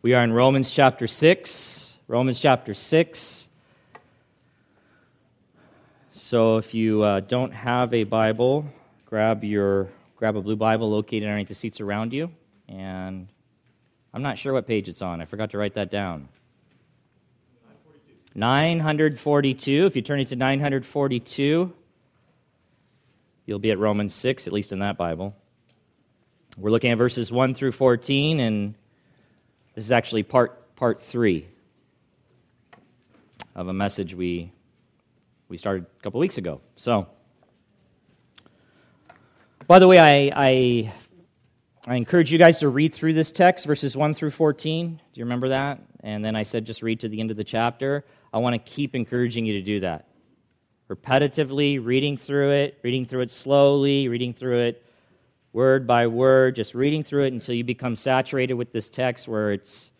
We are in Romans chapter 6. Romans chapter 6. So if you uh, don't have a Bible, grab your grab a blue Bible located underneath the seats around you. And I'm not sure what page it's on. I forgot to write that down. 942. If you turn it to 942, you'll be at Romans 6, at least in that Bible. We're looking at verses 1 through 14, and this is actually part, part 3 of a message we, we started a couple weeks ago. So, by the way, I, I, I encourage you guys to read through this text, verses 1 through 14. Do you remember that? And then I said just read to the end of the chapter. I want to keep encouraging you to do that. Repetitively, reading through it, reading through it slowly, reading through it word by word, just reading through it until you become saturated with this text where it's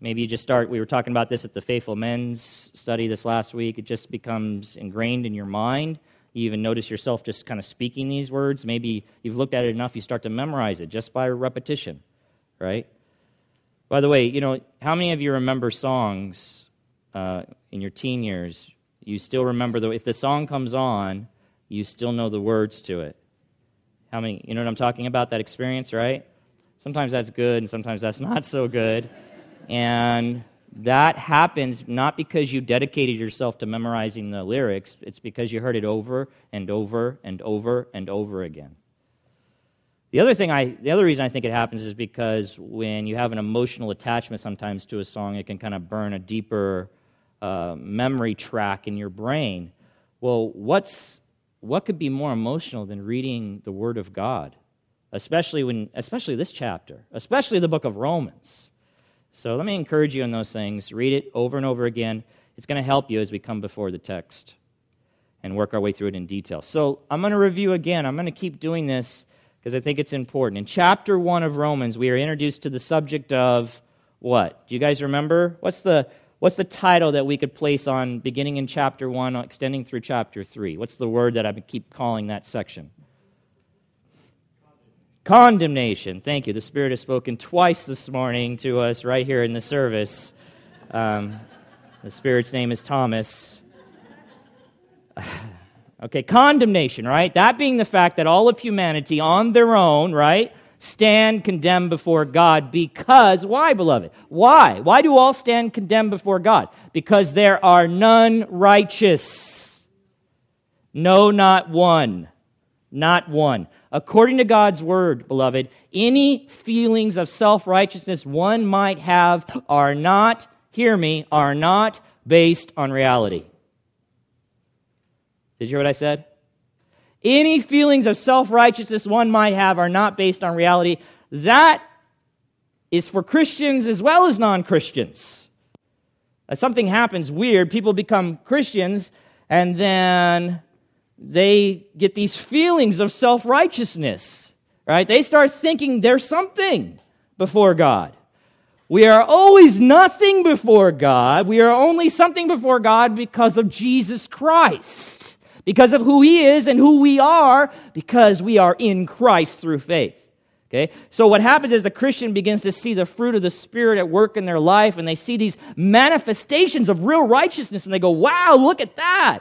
maybe you just start. We were talking about this at the Faithful Men's study this last week. It just becomes ingrained in your mind. You even notice yourself just kind of speaking these words. Maybe you've looked at it enough, you start to memorize it just by repetition, right? By the way, you know, how many of you remember songs uh, in your teen years? You still remember, the, if the song comes on, you still know the words to it. How many, you know what I'm talking about, that experience, right? Sometimes that's good and sometimes that's not so good. And that happens not because you dedicated yourself to memorizing the lyrics, it's because you heard it over and over and over and over again. The other thing I, the other reason I think it happens is because when you have an emotional attachment sometimes to a song, it can kind of burn a deeper uh, memory track in your brain. Well, what's what could be more emotional than reading the Word of God? Especially when, especially this chapter, especially the book of Romans. So let me encourage you in those things. Read it over and over again. It's going to help you as we come before the text and work our way through it in detail. So I'm going to review again. I'm going to keep doing this because I think it's important. In chapter 1 of Romans, we are introduced to the subject of what? Do you guys remember? What's the What's the title that we could place on beginning in chapter 1, extending through chapter 3? What's the word that I keep calling that section? Condemnation. Thank you. The Spirit has spoken twice this morning to us right here in the service. Um, the Spirit's name is Thomas. okay, condemnation, right? That being the fact that all of humanity on their own, right, stand condemned before God because, why, beloved? Why? Why do all stand condemned before God? Because there are none righteous. No, not one. Not one. According to God's word, beloved, any feelings of self righteousness one might have are not, hear me, are not based on reality. Did you hear what I said? Any feelings of self righteousness one might have are not based on reality. That is for Christians as well as non Christians. Uh, something happens weird, people become Christians, and then they get these feelings of self righteousness, right? They start thinking they're something before God. We are always nothing before God. We are only something before God because of Jesus Christ because of who he is and who we are because we are in Christ through faith. Okay? So what happens is the Christian begins to see the fruit of the Spirit at work in their life and they see these manifestations of real righteousness and they go, wow, look at that.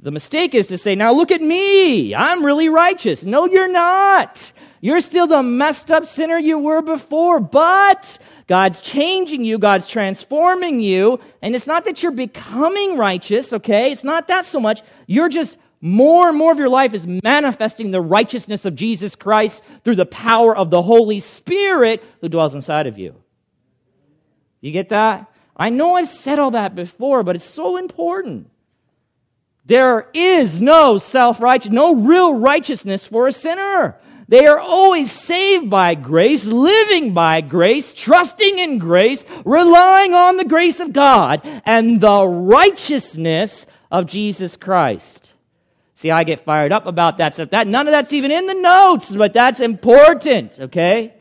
The mistake is to say, now look at me. I'm really righteous. No, you're not. You're still the messed up sinner you were before, but God's changing you, God's transforming you, and it's not that you're becoming righteous, okay? It's not that so much. You're just more and more of your life is manifesting the righteousness of Jesus Christ through the power of the Holy Spirit who dwells inside of you. You get that? I know I've said all that before, but it's so important. There is no self righteous, no real righteousness for a sinner. They are always saved by grace, living by grace, trusting in grace, relying on the grace of God and the righteousness of Jesus Christ. See, I get fired up about that stuff. That none of that's even in the notes, but that's important, okay?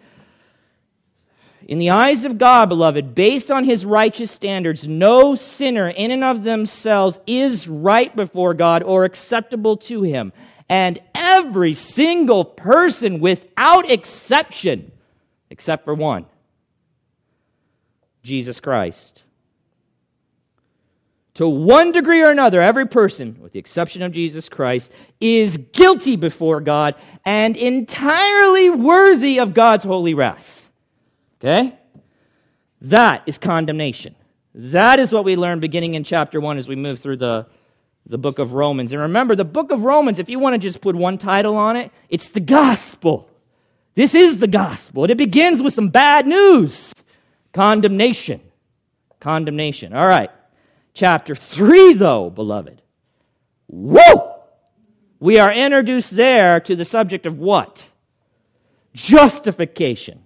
In the eyes of God, beloved, based on his righteous standards, no sinner in and of themselves is right before God or acceptable to him. And every single person without exception, except for one, Jesus Christ. To one degree or another, every person, with the exception of Jesus Christ, is guilty before God and entirely worthy of God's holy wrath. Okay? That is condemnation. That is what we learn beginning in chapter 1 as we move through the, the book of Romans. And remember, the book of Romans, if you want to just put one title on it, it's the gospel. This is the gospel. And it begins with some bad news condemnation. Condemnation. All right. Chapter 3, though, beloved. Whoa! We are introduced there to the subject of what? Justification.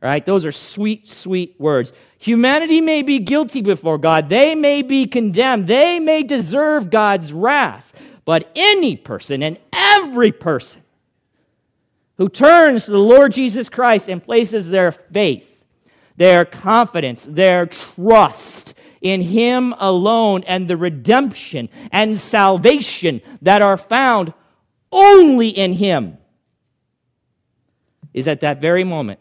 Right? Those are sweet, sweet words. Humanity may be guilty before God. They may be condemned. They may deserve God's wrath. But any person and every person who turns to the Lord Jesus Christ and places their faith, their confidence, their trust in Him alone and the redemption and salvation that are found only in Him is at that very moment,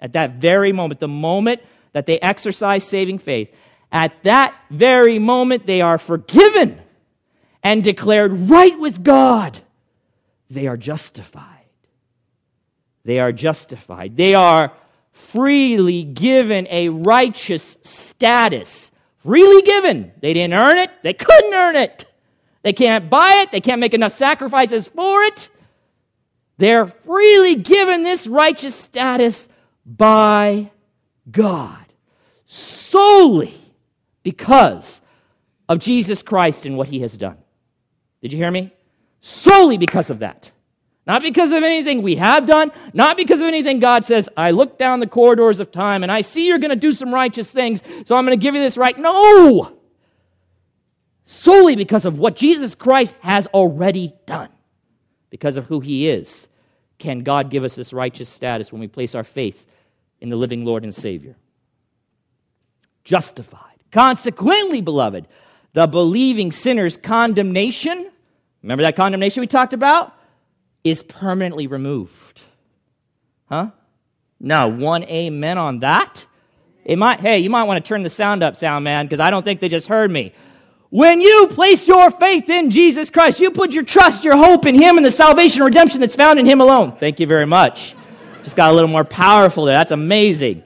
at that very moment, the moment that they exercise saving faith, at that very moment they are forgiven and declared right with God. They are justified. They are justified. They are freely given a righteous status Freely given. They didn't earn it, they couldn't earn it. They can't buy it, they can't make enough sacrifices for it. They're freely given this righteous status by God solely because of Jesus Christ and what he has done. Did you hear me? Solely because of that. Not because of anything we have done, not because of anything God says, I look down the corridors of time and I see you're going to do some righteous things, so I'm going to give you this right. No! Solely because of what Jesus Christ has already done, because of who he is, can God give us this righteous status when we place our faith in the living Lord and Savior. Justified. Consequently, beloved, the believing sinner's condemnation, remember that condemnation we talked about? is permanently removed. Huh? Now, one amen on that. It might, hey, you might want to turn the sound up, sound man, because I don't think they just heard me. When you place your faith in Jesus Christ, you put your trust, your hope in Him and the salvation and redemption that's found in Him alone. Thank you very much. Just got a little more powerful there. That's amazing.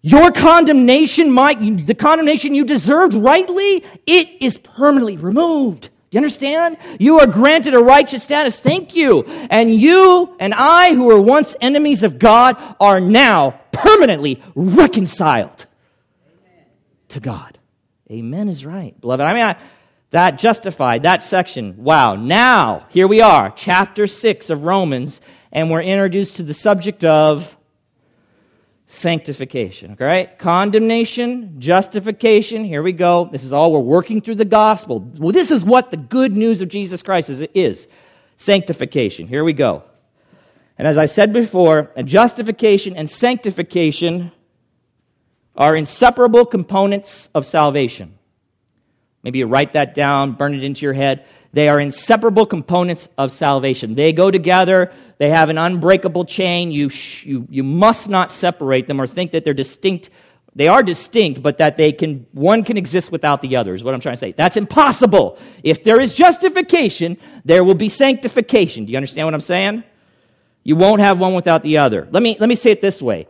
Your condemnation might, the condemnation you deserved rightly, it is permanently removed. Do you understand? You are granted a righteous status. Thank you. And you and I, who were once enemies of God, are now permanently reconciled Amen. to God. Amen is right, beloved. I mean, I, that justified, that section. Wow. Now, here we are, chapter 6 of Romans, and we're introduced to the subject of sanctification. Okay, right? Condemnation, justification. Here we go. This is all we're working through the gospel. Well, this is what the good news of Jesus Christ is. is. Sanctification. Here we go. And as I said before, justification and sanctification are inseparable components of salvation. Maybe you write that down, burn it into your head. They are inseparable components of salvation. They go together. They have an unbreakable chain. You, sh- you, you must not separate them or think that they're distinct. They are distinct, but that they can, one can exist without the other, is what I'm trying to say. That's impossible. If there is justification, there will be sanctification. Do you understand what I'm saying? You won't have one without the other. Let me, let me say it this way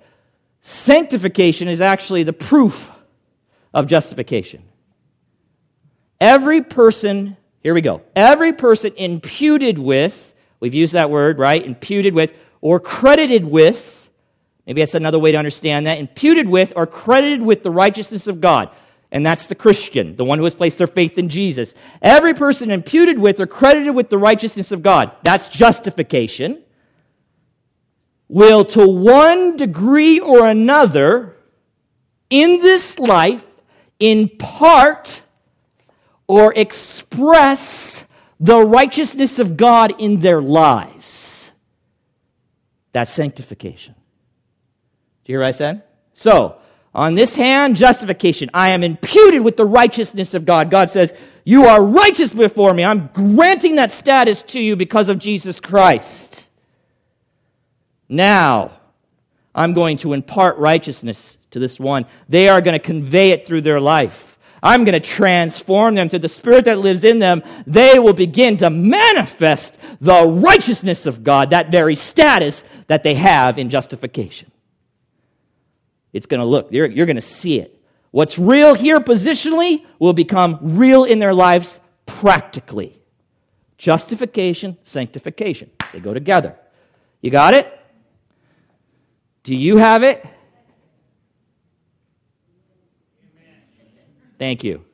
sanctification is actually the proof of justification. Every person, here we go, every person imputed with We've used that word, right? Imputed with or credited with. Maybe that's another way to understand that. Imputed with or credited with the righteousness of God. And that's the Christian, the one who has placed their faith in Jesus. Every person imputed with or credited with the righteousness of God. That's justification. Will, to one degree or another, in this life, in part or express the righteousness of God in their lives. That's sanctification. Do you hear what I said? So, on this hand, justification. I am imputed with the righteousness of God. God says, You are righteous before me. I'm granting that status to you because of Jesus Christ. Now, I'm going to impart righteousness to this one. They are going to convey it through their life. I'm going to transform them to the Spirit that lives in them. They will begin to manifest the righteousness of God, that very status that they have in justification. It's going to look, you're, you're going to see it. What's real here positionally will become real in their lives practically. Justification, sanctification, they go together. You got it? Do you have it? Thank you.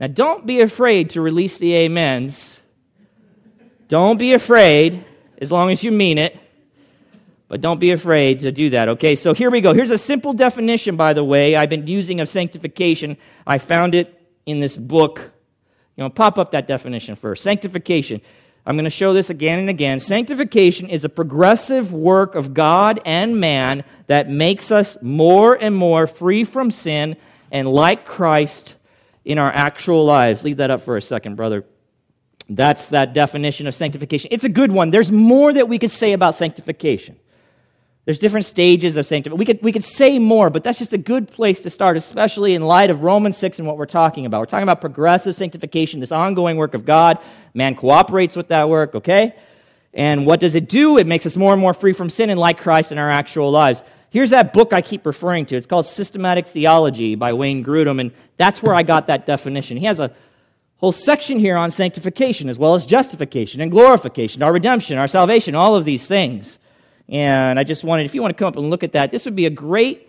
Now, don't be afraid to release the amens. Don't be afraid, as long as you mean it. But don't be afraid to do that, okay? So here we go. Here's a simple definition, by the way, I've been using of sanctification. I found it in this book. You know, pop up that definition first. Sanctification. I'm going to show this again and again. Sanctification is a progressive work of God and man that makes us more and more free from sin and like Christ in our actual lives. Leave that up for a second, brother. That's that definition of sanctification. It's a good one. There's more that we could say about sanctification. There's different stages of sanctification. We could, we could say more, but that's just a good place to start, especially in light of Romans 6 and what we're talking about. We're talking about progressive sanctification, this ongoing work of God. Man cooperates with that work, okay? And what does it do? It makes us more and more free from sin and like Christ in our actual lives. Here's that book I keep referring to. It's called Systematic Theology by Wayne Grudem, and that's where I got that definition. He has a whole section here on sanctification as well as justification and glorification, our redemption, our salvation, all of these things. And I just wanted, if you want to come up and look at that, this would be a great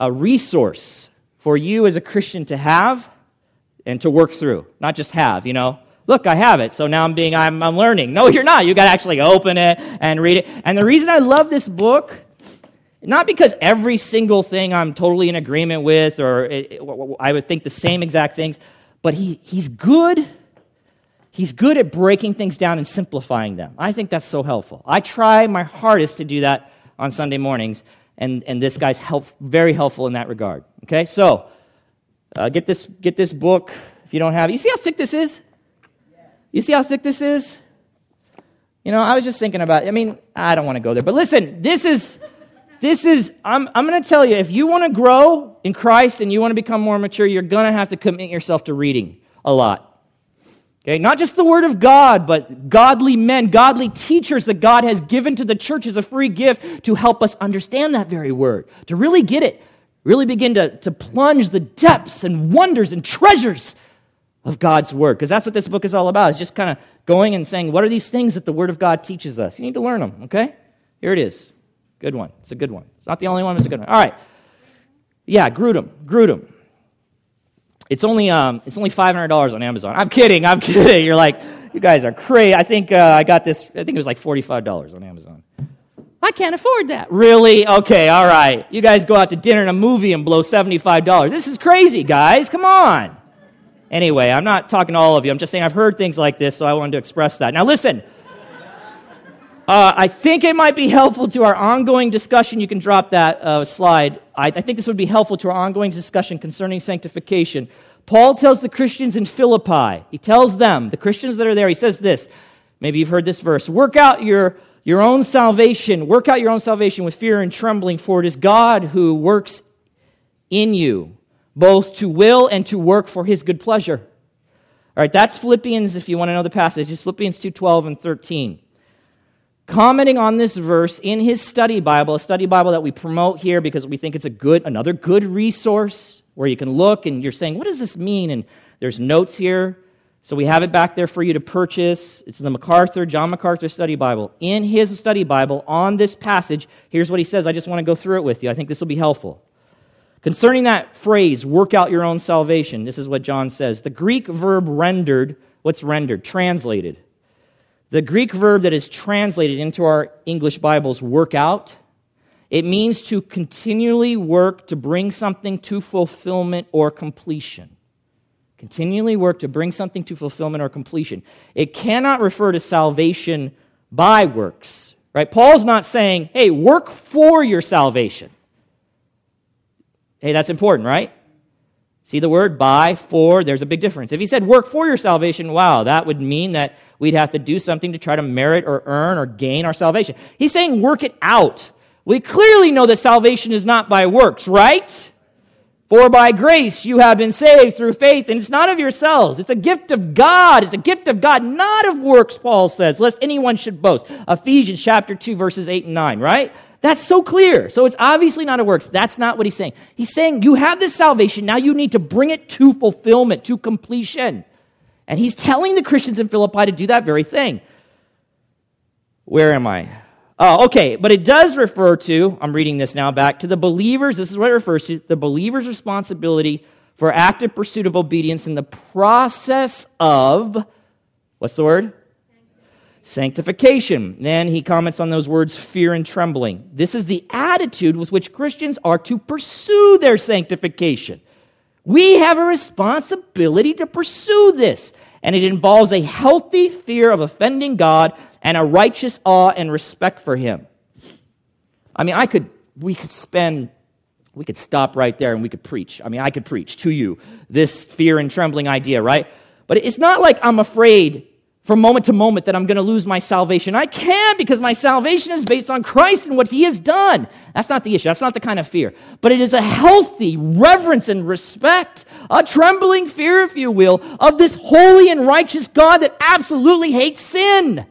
uh, resource for you as a Christian to have and to work through. Not just have, you know. Look, I have it, so now I'm being, I'm, I'm learning. No, you're not. You got to actually open it and read it. And the reason I love this book, not because every single thing I'm totally in agreement with or it, it, I would think the same exact things, but he, he's good He's good at breaking things down and simplifying them. I think that's so helpful. I try my hardest to do that on Sunday mornings, and, and this guy's help, very helpful in that regard. Okay, so uh, get, this, get this book if you don't have it. You see how thick this is? You see how thick this is? You know, I was just thinking about, I mean, I don't want to go there, but listen, this is, this is, I'm, I'm going to tell you, if you want to grow in Christ and you want to become more mature, you're going to have to commit yourself to reading a lot. Okay, not just the Word of God, but godly men, godly teachers that God has given to the church as a free gift to help us understand that very Word, to really get it, really begin to, to plunge the depths and wonders and treasures of God's Word. Because that's what this book is all about. It's just kind of going and saying, what are these things that the Word of God teaches us? You need to learn them, okay? Here it is. Good one. It's a good one. It's not the only one, it's a good one. All right. Yeah, Grudem. Grudem. It's only, um, it's only $500 on Amazon. I'm kidding. I'm kidding. You're like, you guys are crazy. I think uh, I got this, I think it was like $45 on Amazon. I can't afford that. Really? Okay, all right. You guys go out to dinner and a movie and blow $75. This is crazy, guys. Come on. Anyway, I'm not talking to all of you. I'm just saying I've heard things like this, so I wanted to express that. Now, listen. Uh, I think it might be helpful to our ongoing discussion. You can drop that uh, slide. I, I think this would be helpful to our ongoing discussion concerning sanctification. Paul tells the Christians in Philippi, he tells them, the Christians that are there, he says this. Maybe you've heard this verse Work out your, your own salvation, work out your own salvation with fear and trembling, for it is God who works in you, both to will and to work for his good pleasure. All right, that's Philippians, if you want to know the passage, it's Philippians 2 12 and 13 commenting on this verse in his study Bible, a study Bible that we promote here because we think it's a good, another good resource where you can look and you're saying, what does this mean? And there's notes here. So we have it back there for you to purchase. It's the MacArthur, John MacArthur Study Bible. In his study Bible, on this passage, here's what he says. I just want to go through it with you. I think this will be helpful. Concerning that phrase, work out your own salvation, this is what John says. The Greek verb rendered, what's rendered? Translated the Greek verb that is translated into our English Bibles, work out, it means to continually work to bring something to fulfillment or completion. Continually work to bring something to fulfillment or completion. It cannot refer to salvation by works, right? Paul's not saying, hey, work for your salvation. Hey, that's important, right? See the word by, for, there's a big difference. If he said work for your salvation, wow, that would mean that we'd have to do something to try to merit or earn or gain our salvation. He's saying work it out. We clearly know that salvation is not by works, right? For by grace you have been saved through faith, and it's not of yourselves. It's a gift of God. It's a gift of God, not of works, Paul says, lest anyone should boast. Ephesians chapter 2, verses 8 and 9, right? That's so clear. So it's obviously not of works. That's not what he's saying. He's saying you have this salvation. Now you need to bring it to fulfillment, to completion. And he's telling the Christians in Philippi to do that very thing. Where am I? Oh, okay, but it does refer to, I'm reading this now back, to the believers, this is what it refers to, the believer's responsibility for active pursuit of obedience in the process of, what's the word? Sanctification. Then he comments on those words, fear and trembling. This is the attitude with which Christians are to pursue their sanctification. We have a responsibility to pursue this, and it involves a healthy fear of offending God and a righteous awe and respect for him. I mean, I could, we could spend, we could stop right there and we could preach. I mean, I could preach to you this fear and trembling idea, right? But it's not like I'm afraid from moment to moment that I'm going to lose my salvation. I can because my salvation is based on Christ and what he has done. That's not the issue. That's not the kind of fear. But it is a healthy reverence and respect, a trembling fear, if you will, of this holy and righteous God that absolutely hates sin.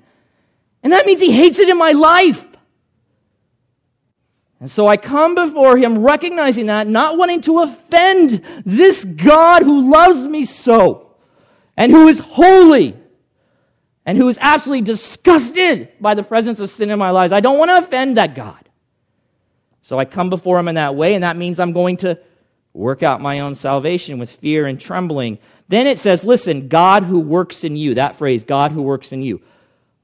And that means he hates it in my life. And so I come before him recognizing that, not wanting to offend this God who loves me so, and who is holy, and who is absolutely disgusted by the presence of sin in my lives. I don't want to offend that God. So I come before him in that way, and that means I'm going to work out my own salvation with fear and trembling. Then it says, listen, God who works in you, that phrase, God who works in you.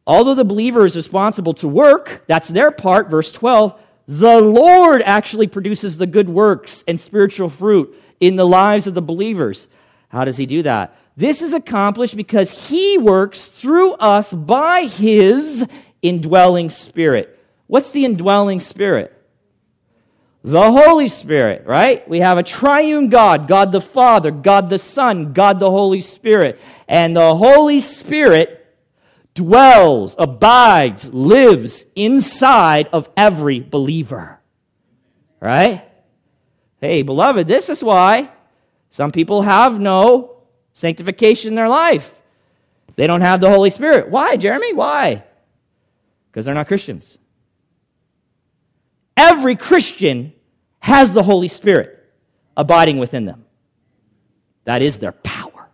Although the believer is responsible to work, that's their part, verse 12, the Lord actually produces the good works and spiritual fruit in the lives of the believers. How does he do that? This is accomplished because he works through us by his indwelling spirit. What's the indwelling spirit? The Holy Spirit, right? We have a triune God, God the Father, God the Son, God the Holy Spirit. And the Holy Spirit dwells, abides, lives inside of every believer. Right? Hey, beloved, this is why some people have no sanctification in their life. They don't have the Holy Spirit. Why, Jeremy? Why? Because they're not Christians. Every Christian has the Holy Spirit abiding within them. That is their power,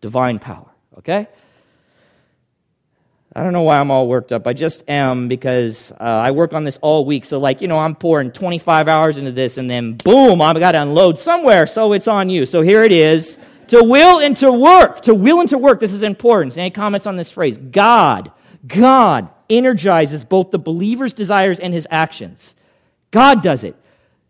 divine power. Okay? I don't know why I'm all worked up. I just am because uh, I work on this all week. So, like, you know, I'm pouring 25 hours into this and then boom, I've got to unload somewhere. So it's on you. So here it is to will and to work. To will and to work. This is important. Any comments on this phrase? God, God energizes both the believer's desires and his actions. God does it.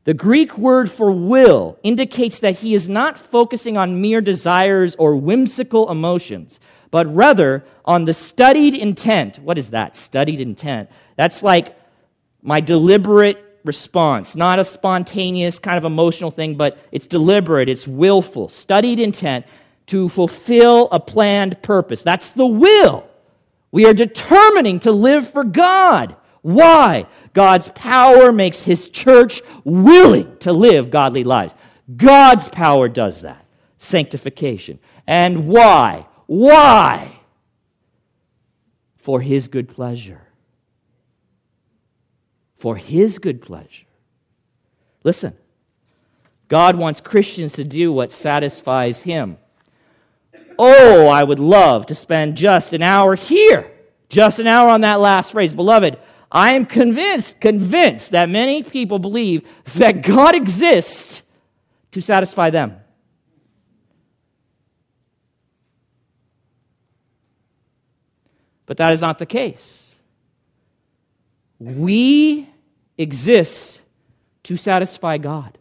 The Greek word for will indicates that he is not focusing on mere desires or whimsical emotions but rather on the studied intent. What is that? Studied intent. That's like my deliberate response, not a spontaneous kind of emotional thing, but it's deliberate, it's willful, studied intent to fulfill a planned purpose. That's the will. We are determining to live for God. Why? God's power makes his church willing to live godly lives. God's power does that. Sanctification. And why? Why? For his good pleasure. For his good pleasure. Listen, God wants Christians to do what satisfies him. Oh, I would love to spend just an hour here, just an hour on that last phrase. Beloved, I am convinced, convinced that many people believe that God exists to satisfy them. But that is not the case. We exist to satisfy God.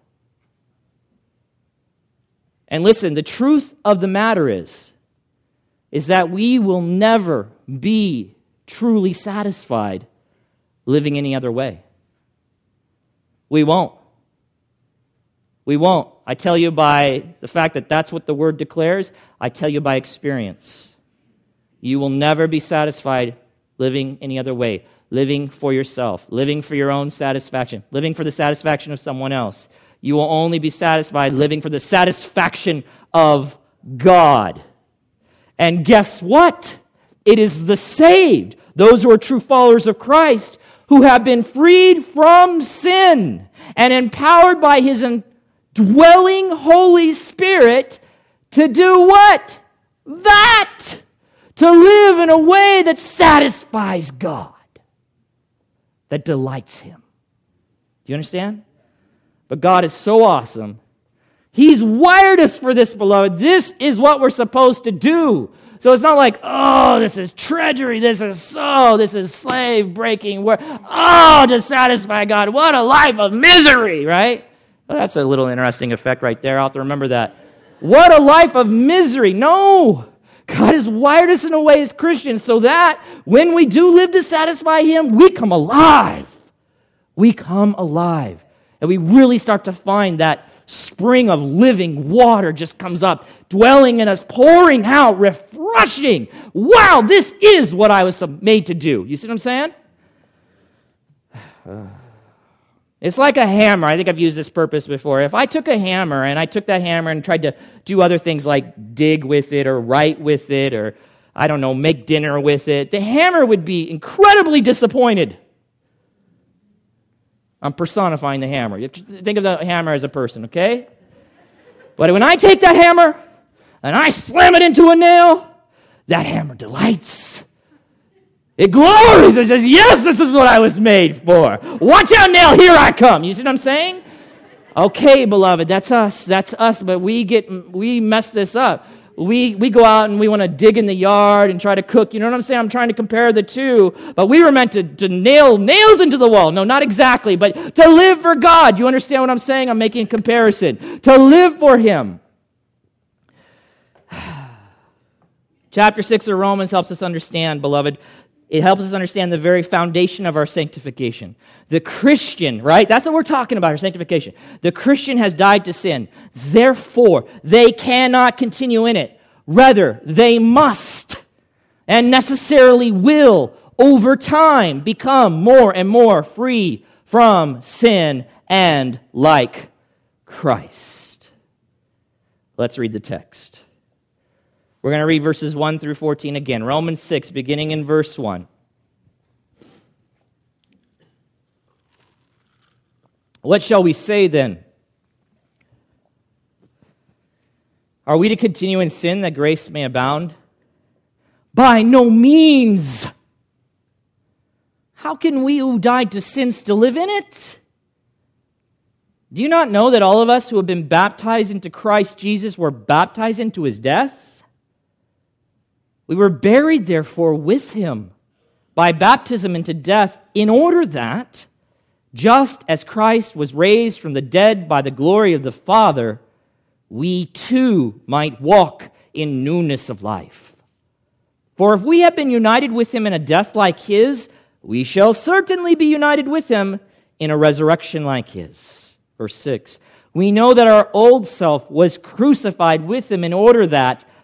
And listen, the truth of the matter is is that we will never be truly satisfied living any other way. We won't. We won't. I tell you by the fact that that's what the word declares, I tell you by experience. You will never be satisfied living any other way. Living for yourself, living for your own satisfaction, living for the satisfaction of someone else. You will only be satisfied living for the satisfaction of God. And guess what? It is the saved, those who are true followers of Christ, who have been freed from sin and empowered by his dwelling Holy Spirit to do what? That! To live in a way that satisfies God, that delights Him. Do you understand? But God is so awesome. He's wired us for this, beloved. This is what we're supposed to do. So it's not like, oh, this is treachery, this is so, this is slave breaking work. Oh, to satisfy God, what a life of misery, right? Well, that's a little interesting effect right there. I'll have to remember that. What a life of misery. No. God has wired us in a way as Christians so that when we do live to satisfy Him, we come alive. We come alive. And we really start to find that spring of living water just comes up, dwelling in us, pouring out, refreshing. Wow, this is what I was made to do. You see what I'm saying? Uh, It's like a hammer. I think I've used this purpose before. If I took a hammer and I took that hammer and tried to do other things like dig with it or write with it or, I don't know, make dinner with it, the hammer would be incredibly disappointed. I'm personifying the hammer. Think of the hammer as a person, okay? But when I take that hammer and I slam it into a nail, that hammer delights. It glories. It says, Yes, this is what I was made for. Watch out, nail, here I come. You see what I'm saying? Okay, beloved, that's us. That's us, but we get we mess this up we, we go out and we want to dig in the yard and try to cook. You know what I'm saying? I'm trying to compare the two. But we were meant to, to nail nails into the wall. No, not exactly, but to live for God. You understand what I'm saying? I'm making a comparison. To live for Him. Chapter 6 of Romans helps us understand, beloved. It helps us understand the very foundation of our sanctification. The Christian, right? That's what we're talking about, our sanctification. The Christian has died to sin. Therefore, they cannot continue in it. Rather, they must and necessarily will over time become more and more free from sin and like Christ. Let's read the text. We're going to read verses 1 through 14 again. Romans 6, beginning in verse 1. What shall we say then? Are we to continue in sin that grace may abound? By no means. How can we who died to sin still live in it? Do you not know that all of us who have been baptized into Christ Jesus were baptized into his death? We were buried, therefore, with him by baptism into death, in order that, just as Christ was raised from the dead by the glory of the Father, we too might walk in newness of life. For if we have been united with him in a death like his, we shall certainly be united with him in a resurrection like his. Verse 6 We know that our old self was crucified with him in order that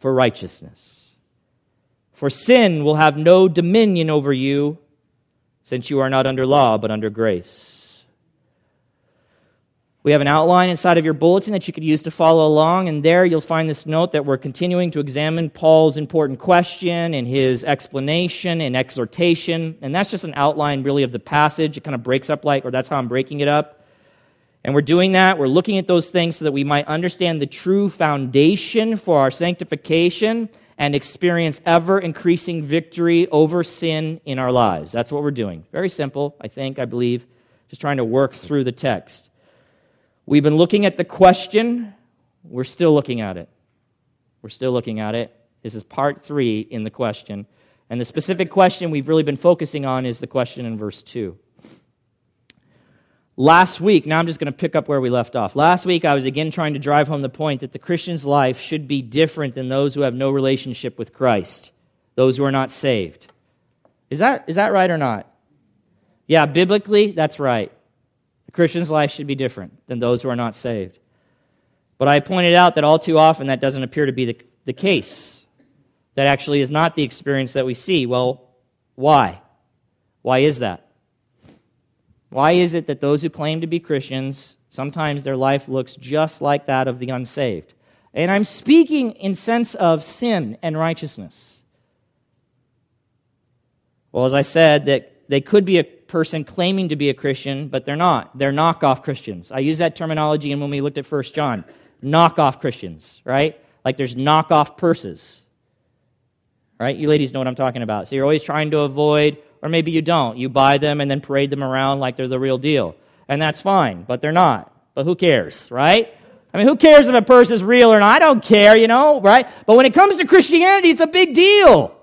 for righteousness. For sin will have no dominion over you, since you are not under law, but under grace. We have an outline inside of your bulletin that you could use to follow along, and there you'll find this note that we're continuing to examine Paul's important question and his explanation and exhortation. And that's just an outline, really, of the passage. It kind of breaks up like, or that's how I'm breaking it up. And we're doing that. We're looking at those things so that we might understand the true foundation for our sanctification and experience ever increasing victory over sin in our lives. That's what we're doing. Very simple, I think, I believe, just trying to work through the text. We've been looking at the question, we're still looking at it. We're still looking at it. This is part three in the question. And the specific question we've really been focusing on is the question in verse 2. Last week, now I'm just going to pick up where we left off. Last week, I was again trying to drive home the point that the Christian's life should be different than those who have no relationship with Christ, those who are not saved. Is that, is that right or not? Yeah, biblically, that's right. The Christian's life should be different than those who are not saved. But I pointed out that all too often that doesn't appear to be the, the case. That actually is not the experience that we see. Well, why? Why is that? Why is it that those who claim to be Christians, sometimes their life looks just like that of the unsaved? And I'm speaking in sense of sin and righteousness. Well, as I said, that they could be a person claiming to be a Christian, but they're not. They're knockoff Christians. I use that terminology and when we looked at 1 John. Knockoff Christians, right? Like there's knockoff purses. Right? You ladies know what I'm talking about. So you're always trying to avoid, or maybe you don't. You buy them and then parade them around like they're the real deal. And that's fine, but they're not. But who cares, right? I mean, who cares if a purse is real or not? I don't care, you know, right? But when it comes to Christianity, it's a big deal.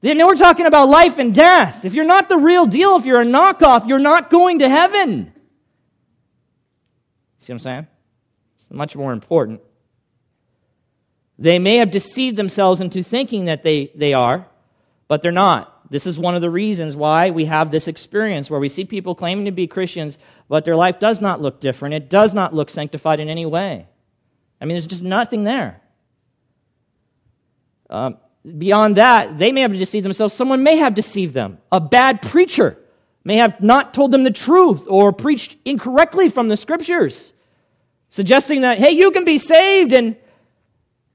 Then we're talking about life and death. If you're not the real deal, if you're a knockoff, you're not going to heaven. See what I'm saying? It's much more important. They may have deceived themselves into thinking that they, they are, but they're not. This is one of the reasons why we have this experience where we see people claiming to be Christians, but their life does not look different. It does not look sanctified in any way. I mean, there's just nothing there. Um, Beyond that, they may have deceived themselves. Someone may have deceived them. A bad preacher may have not told them the truth or preached incorrectly from the scriptures, suggesting that, hey, you can be saved and,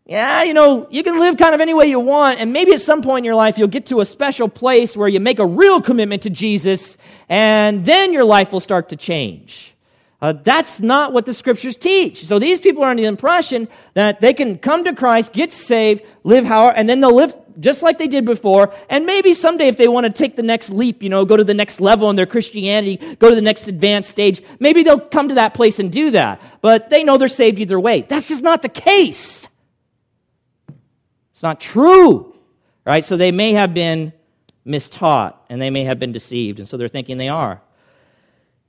yeah, you know, you can live kind of any way you want. And maybe at some point in your life, you'll get to a special place where you make a real commitment to Jesus, and then your life will start to change. Uh, that's not what the scriptures teach. So these people are under the impression that they can come to Christ, get saved, live how, and then they'll live just like they did before. And maybe someday, if they want to take the next leap, you know, go to the next level in their Christianity, go to the next advanced stage, maybe they'll come to that place and do that. But they know they're saved either way. That's just not the case. It's not true, right? So they may have been mistaught and they may have been deceived, and so they're thinking they are.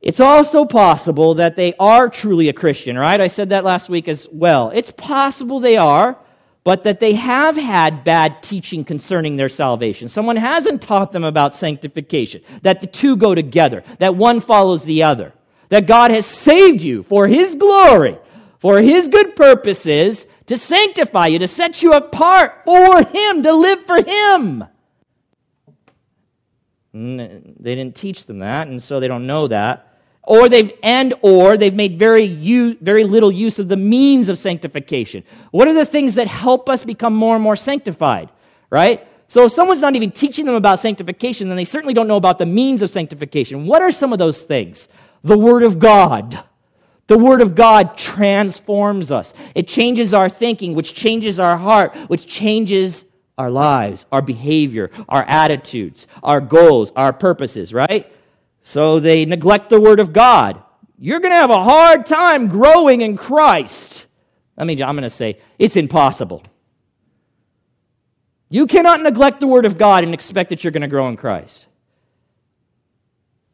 It's also possible that they are truly a Christian, right? I said that last week as well. It's possible they are, but that they have had bad teaching concerning their salvation. Someone hasn't taught them about sanctification, that the two go together, that one follows the other, that God has saved you for His glory, for His good purposes, to sanctify you, to set you apart for Him, to live for Him. Mm, they didn't teach them that, and so they don't know that. Or they've and or they've made very u- very little use of the means of sanctification. What are the things that help us become more and more sanctified right? So if someone's not even teaching them about sanctification then they certainly don't know about the means of sanctification. What are some of those things? The word of god the word of god transforms us it changes our thinking which changes our heart which changes our lives our behavior our attitudes our goals our purposes right so they neglect the Word of God. You're going to have a hard time growing in Christ. I mean, I'm going to say it's impossible. You cannot neglect the Word of God and expect that you're going to grow in Christ.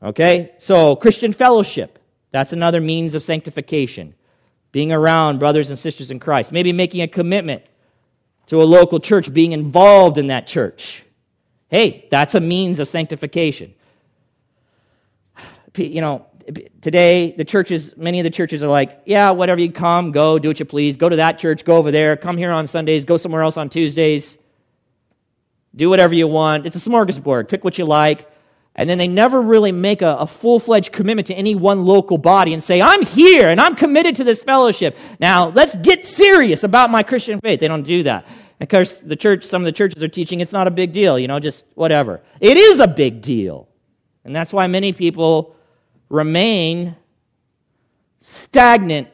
Okay? So, Christian fellowship. That's another means of sanctification. Being around brothers and sisters in Christ. Maybe making a commitment to a local church, being involved in that church. Hey, that's a means of sanctification you know, today the churches, many of the churches are like, yeah, whatever you come, go, do what you please, go to that church, go over there, come here on Sundays, go somewhere else on Tuesdays, do whatever you want. It's a smorgasbord. Pick what you like. And then they never really make a, a full fledged commitment to any one local body and say, I'm here and I'm committed to this fellowship. Now, let's get serious about my Christian faith. They don't do that. Of course, the church, some of the churches are teaching it's not a big deal, you know, just whatever. It is a big deal. And that's why many people remain stagnant.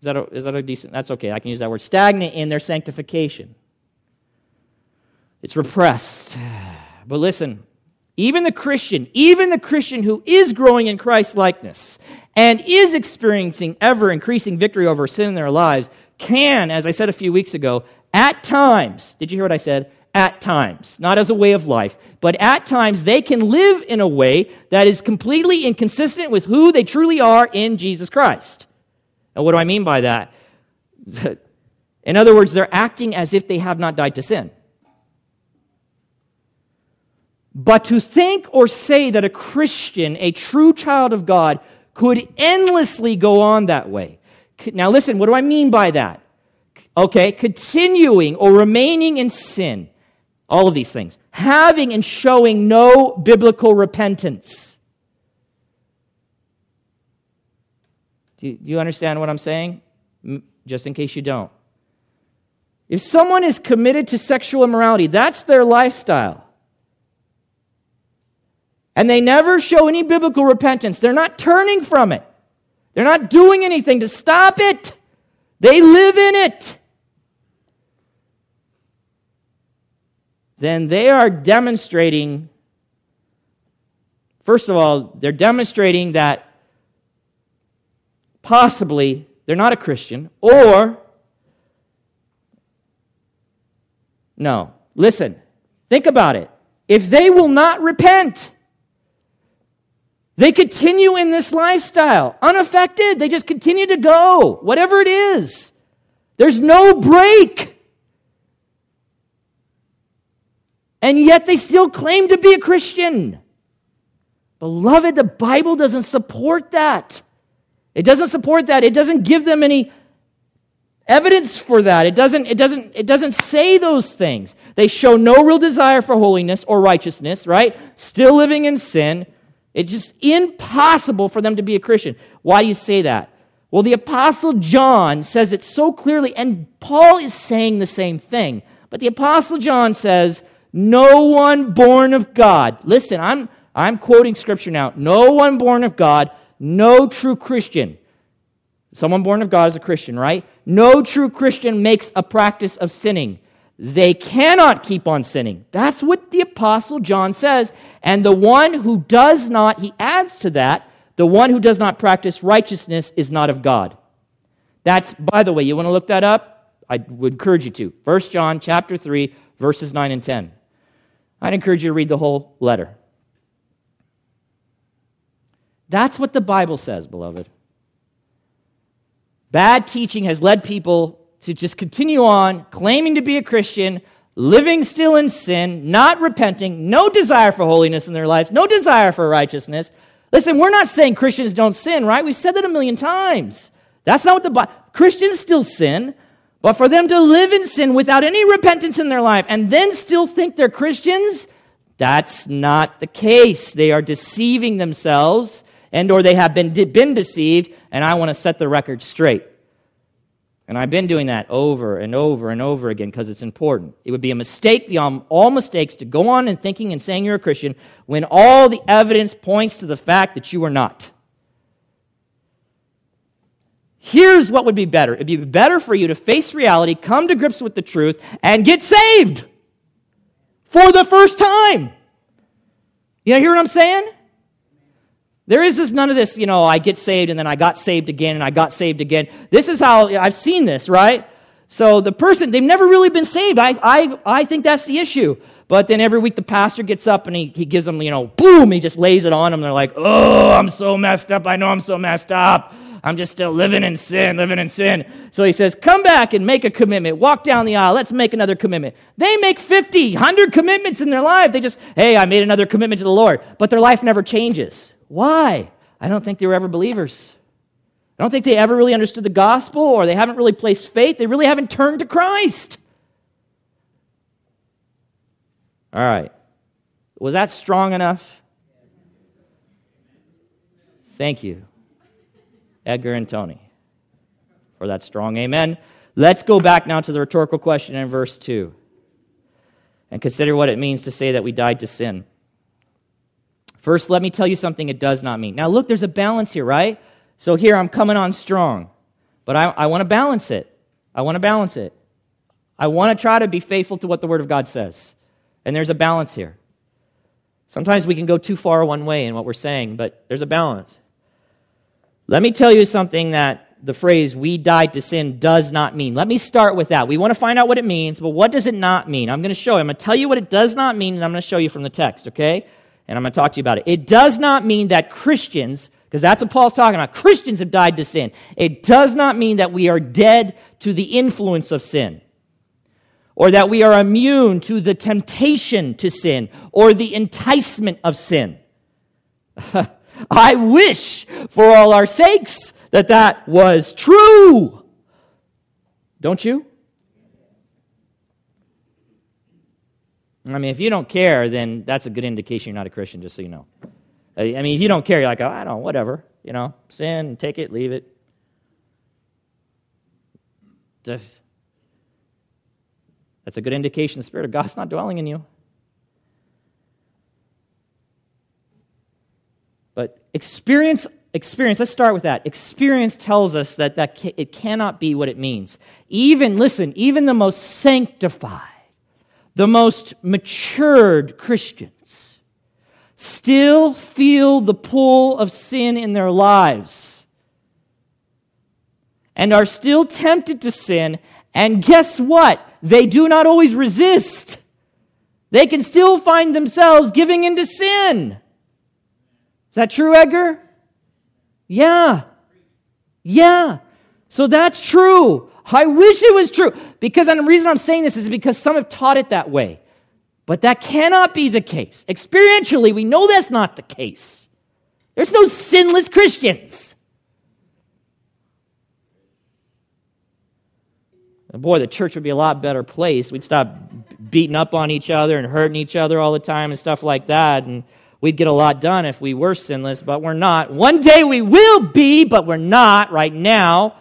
Is that, a, is that a decent? That's okay. I can use that word. Stagnant in their sanctification. It's repressed. But listen, even the Christian, even the Christian who is growing in Christ likeness and is experiencing ever increasing victory over sin in their lives can, as I said a few weeks ago, at times, did you hear what I said? At times, not as a way of life, but at times they can live in a way that is completely inconsistent with who they truly are in Jesus Christ. And what do I mean by that? In other words, they're acting as if they have not died to sin. But to think or say that a Christian, a true child of God, could endlessly go on that way. Now, listen, what do I mean by that? Okay, continuing or remaining in sin, all of these things, having and showing no biblical repentance. Do you, understand what I'm saying? Just in case you don't. If someone is committed to sexual immorality, that's their lifestyle and they never show any biblical repentance. They're not turning from it, they're not doing anything to stop it. They live in it. Then they are demonstrating, first of all, they're demonstrating that possibly they're not a Christian, or, no, listen, think about it. If they will not repent, they continue in this lifestyle, unaffected. They just continue to go, whatever it is. There's no break. And yet they still claim to be a Christian. Beloved, the Bible doesn't support that. It doesn't support that. It doesn't give them any evidence for that. It doesn't, it doesn't, it doesn't say those things. They show no real desire for holiness or righteousness, right? Still living in sin. It's just impossible for them to be a Christian. Why do you say that? Well, the Apostle John says it so clearly, and Paul is saying the same thing. But the Apostle John says, No one born of God. Listen, I'm, I'm quoting scripture now. No one born of God, no true Christian. Someone born of God is a Christian, right? No true Christian makes a practice of sinning they cannot keep on sinning. That's what the Apostle John says. And the one who does not, he adds to that, the one who does not practice righteousness is not of God. That's, by the way, you want to look that up? I would encourage you to. 1 John chapter 3, verses 9 and 10. I'd encourage you to read the whole letter. That's what the Bible says, beloved. Bad teaching has led people to just continue on claiming to be a Christian, living still in sin, not repenting, no desire for holiness in their life, no desire for righteousness. Listen, we're not saying Christians don't sin, right? We've said that a million times. That's not what the Bible. Christians still sin, but for them to live in sin without any repentance in their life and then still think they're Christians, that's not the case. They are deceiving themselves and or they have been, been deceived, and I want to set the record straight. And I've been doing that over and over and over again because it's important. It would be a mistake beyond all mistakes to go on and thinking and saying you're a Christian when all the evidence points to the fact that you are not. Here's what would be better it'd be better for you to face reality, come to grips with the truth, and get saved for the first time. You know, hear what I'm saying? There is this none of this, you know, I get saved and then I got saved again and I got saved again. This is how I've seen this, right? So the person, they've never really been saved. I, I, I think that's the issue. But then every week the pastor gets up and he, he gives them, you know, boom, he just lays it on them. They're like, oh, I'm so messed up. I know I'm so messed up. I'm just still living in sin, living in sin. So he says, come back and make a commitment. Walk down the aisle. Let's make another commitment. They make 50, 100 commitments in their life. They just, hey, I made another commitment to the Lord. But their life never changes. Why? I don't think they were ever believers. I don't think they ever really understood the gospel or they haven't really placed faith. They really haven't turned to Christ. All right. Was that strong enough? Thank you, Edgar and Tony, for that strong amen. Let's go back now to the rhetorical question in verse 2 and consider what it means to say that we died to sin. First, let me tell you something it does not mean. Now, look, there's a balance here, right? So here I'm coming on strong, but I, I want to balance it. I want to balance it. I want to try to be faithful to what the Word of God says. And there's a balance here. Sometimes we can go too far one way in what we're saying, but there's a balance. Let me tell you something that the phrase we died to sin does not mean. Let me start with that. We want to find out what it means, but what does it not mean? I'm going to show you. I'm going to tell you what it does not mean, and I'm going to show you from the text, okay? And I'm going to talk to you about it. It does not mean that Christians, because that's what Paul's talking about, Christians have died to sin. It does not mean that we are dead to the influence of sin, or that we are immune to the temptation to sin, or the enticement of sin. I wish for all our sakes that that was true. Don't you? I mean, if you don't care, then that's a good indication you're not a Christian, just so you know. I mean, if you don't care, you're like, oh, I don't, whatever. You know, sin, take it, leave it. That's a good indication the Spirit of God's not dwelling in you. But experience experience let's start with that experience tells us that, that it cannot be what it means even listen even the most sanctified the most matured christians still feel the pull of sin in their lives and are still tempted to sin and guess what they do not always resist they can still find themselves giving into sin is that true edgar yeah. Yeah. So that's true. I wish it was true. Because and the reason I'm saying this is because some have taught it that way. But that cannot be the case. Experientially, we know that's not the case. There's no sinless Christians. And boy, the church would be a lot better place. We'd stop beating up on each other and hurting each other all the time and stuff like that. And We'd get a lot done if we were sinless, but we're not. One day we will be, but we're not right now.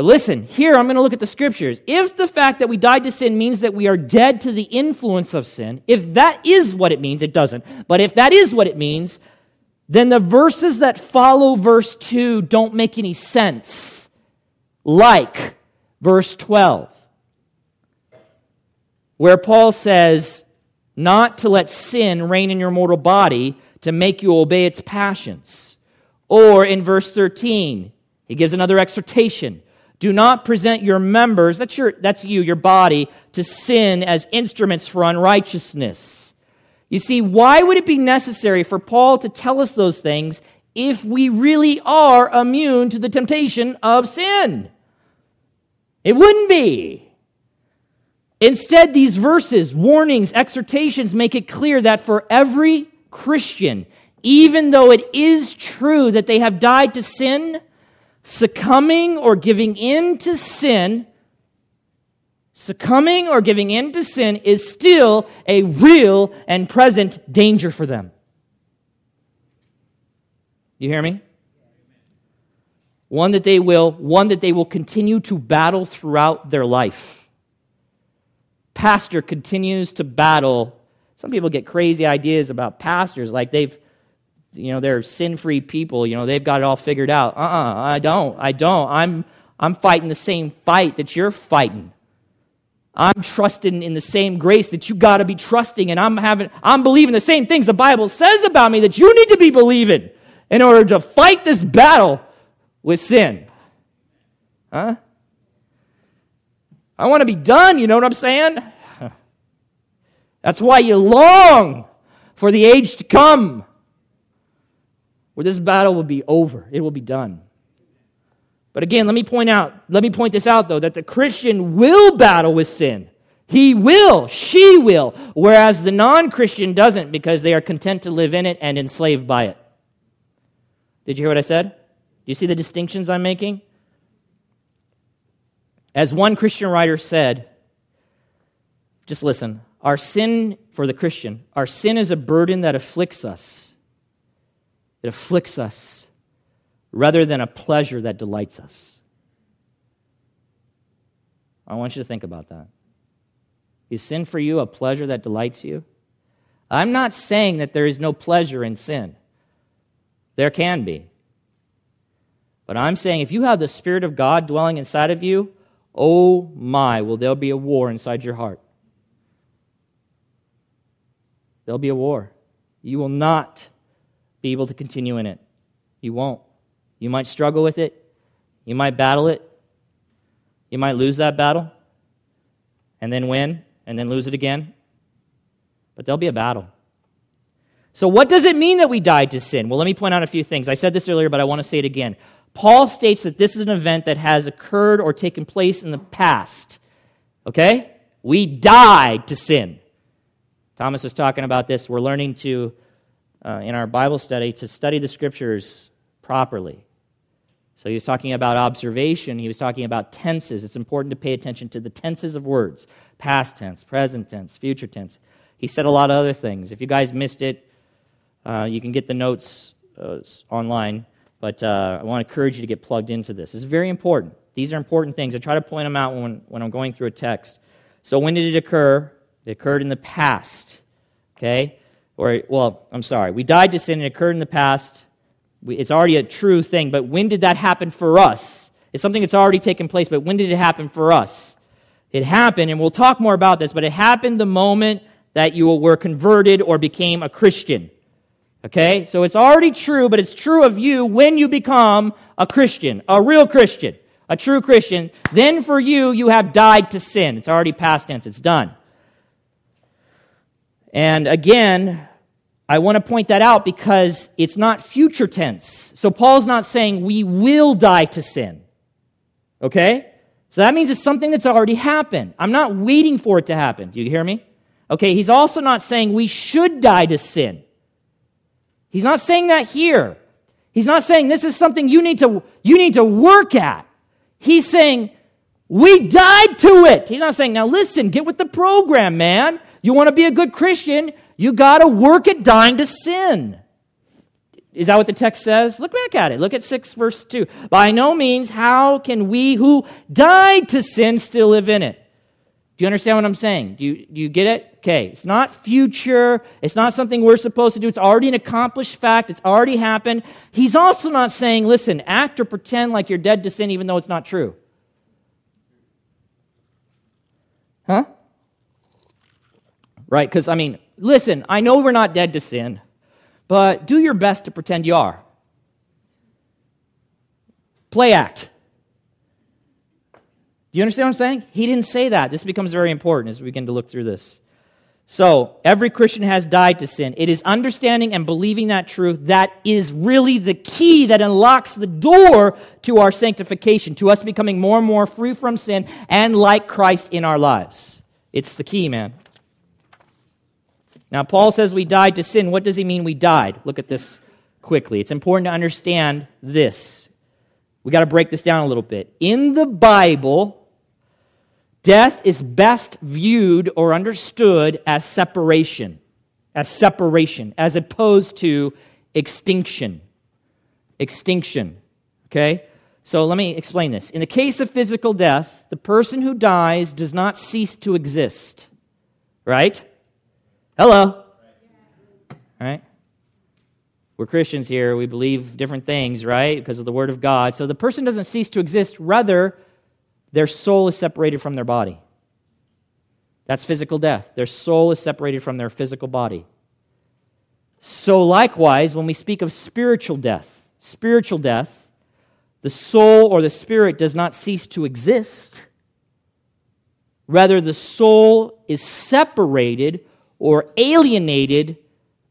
But listen, here I'm going to look at the scriptures. If the fact that we died to sin means that we are dead to the influence of sin, if that is what it means, it doesn't. But if that is what it means, then the verses that follow verse 2 don't make any sense. Like verse 12, where Paul says, not to let sin reign in your mortal body to make you obey its passions. Or in verse 13, he gives another exhortation. Do not present your members, that's, your, that's you, your body, to sin as instruments for unrighteousness. You see, why would it be necessary for Paul to tell us those things if we really are immune to the temptation of sin? It wouldn't be. Instead, these verses, warnings, exhortations make it clear that for every Christian, even though it is true that they have died to sin, succumbing or giving in to sin, succumbing or giving in to sin is still a real and present danger for them. You hear me? One that they will, one that they will continue to battle throughout their life pastor continues to battle. Some people get crazy ideas about pastors, like they've, you know, they're sin free people, you know, they've got it all figured out. Uh uh-uh, uh I don't. I don't. I'm, I'm fighting the same fight that you're fighting. I'm trusting in the same grace that you got to be trusting, and I'm having, I'm believing the same things the Bible says about me that you need to be believing in order to fight this battle with sin. Huh? I want to be done, you know what I'm saying? That's why you long for the age to come this battle will be over. It will be done. But again, let me point out, let me point this out though, that the Christian will battle with sin. He will, she will, whereas the non Christian doesn't because they are content to live in it and enslaved by it. Did you hear what I said? Do you see the distinctions I'm making? As one Christian writer said, just listen, our sin, for the Christian, our sin is a burden that afflicts us. It afflicts us rather than a pleasure that delights us. I want you to think about that. Is sin for you a pleasure that delights you? I'm not saying that there is no pleasure in sin. There can be. But I'm saying if you have the Spirit of God dwelling inside of you, oh my, will there be a war inside your heart. There'll be a war. You will not be able to continue in it. You won't. You might struggle with it. You might battle it. You might lose that battle and then win and then lose it again. But there'll be a battle. So, what does it mean that we died to sin? Well, let me point out a few things. I said this earlier, but I want to say it again. Paul states that this is an event that has occurred or taken place in the past. Okay? We died to sin. Thomas was talking about this. We're learning to, uh, in our Bible study, to study the scriptures properly. So he was talking about observation, he was talking about tenses. It's important to pay attention to the tenses of words past tense, present tense, future tense. He said a lot of other things. If you guys missed it, uh, you can get the notes uh, online, but uh, I want to encourage you to get plugged into this. It's very important. These are important things. I try to point them out when, when I'm going through a text. So, when did it occur? It occurred in the past. Okay? Or, well, I'm sorry. We died to sin. It occurred in the past. We, it's already a true thing. But when did that happen for us? It's something that's already taken place, but when did it happen for us? It happened, and we'll talk more about this, but it happened the moment that you were converted or became a Christian. Okay? So it's already true, but it's true of you when you become a Christian, a real Christian, a true Christian. Then for you, you have died to sin. It's already past tense, it's done. And again, I want to point that out because it's not future tense. So Paul's not saying we will die to sin. Okay? So that means it's something that's already happened. I'm not waiting for it to happen. Do you hear me? Okay, he's also not saying we should die to sin. He's not saying that here. He's not saying this is something you need to you need to work at. He's saying we died to it. He's not saying now listen, get with the program, man. You want to be a good Christian, you got to work at dying to sin. Is that what the text says? Look back at it. Look at 6 verse 2. By no means how can we who died to sin still live in it? Do you understand what I'm saying? Do you, do you get it? Okay, it's not future. It's not something we're supposed to do. It's already an accomplished fact. It's already happened. He's also not saying, listen, act or pretend like you're dead to sin even though it's not true. Huh? right? Because, I mean, listen, I know we're not dead to sin, but do your best to pretend you are. Play act. Do you understand what I'm saying? He didn't say that. This becomes very important as we begin to look through this. So, every Christian has died to sin. It is understanding and believing that truth that is really the key that unlocks the door to our sanctification, to us becoming more and more free from sin and like Christ in our lives. It's the key, man. Now, Paul says we died to sin. What does he mean we died? Look at this quickly. It's important to understand this. We got to break this down a little bit. In the Bible, death is best viewed or understood as separation, as separation, as opposed to extinction. Extinction. Okay? So let me explain this. In the case of physical death, the person who dies does not cease to exist. Right? Hello. Right? We're Christians here. We believe different things, right? Because of the Word of God. So the person doesn't cease to exist. Rather, their soul is separated from their body. That's physical death. Their soul is separated from their physical body. So, likewise, when we speak of spiritual death, spiritual death, the soul or the spirit does not cease to exist. Rather, the soul is separated or alienated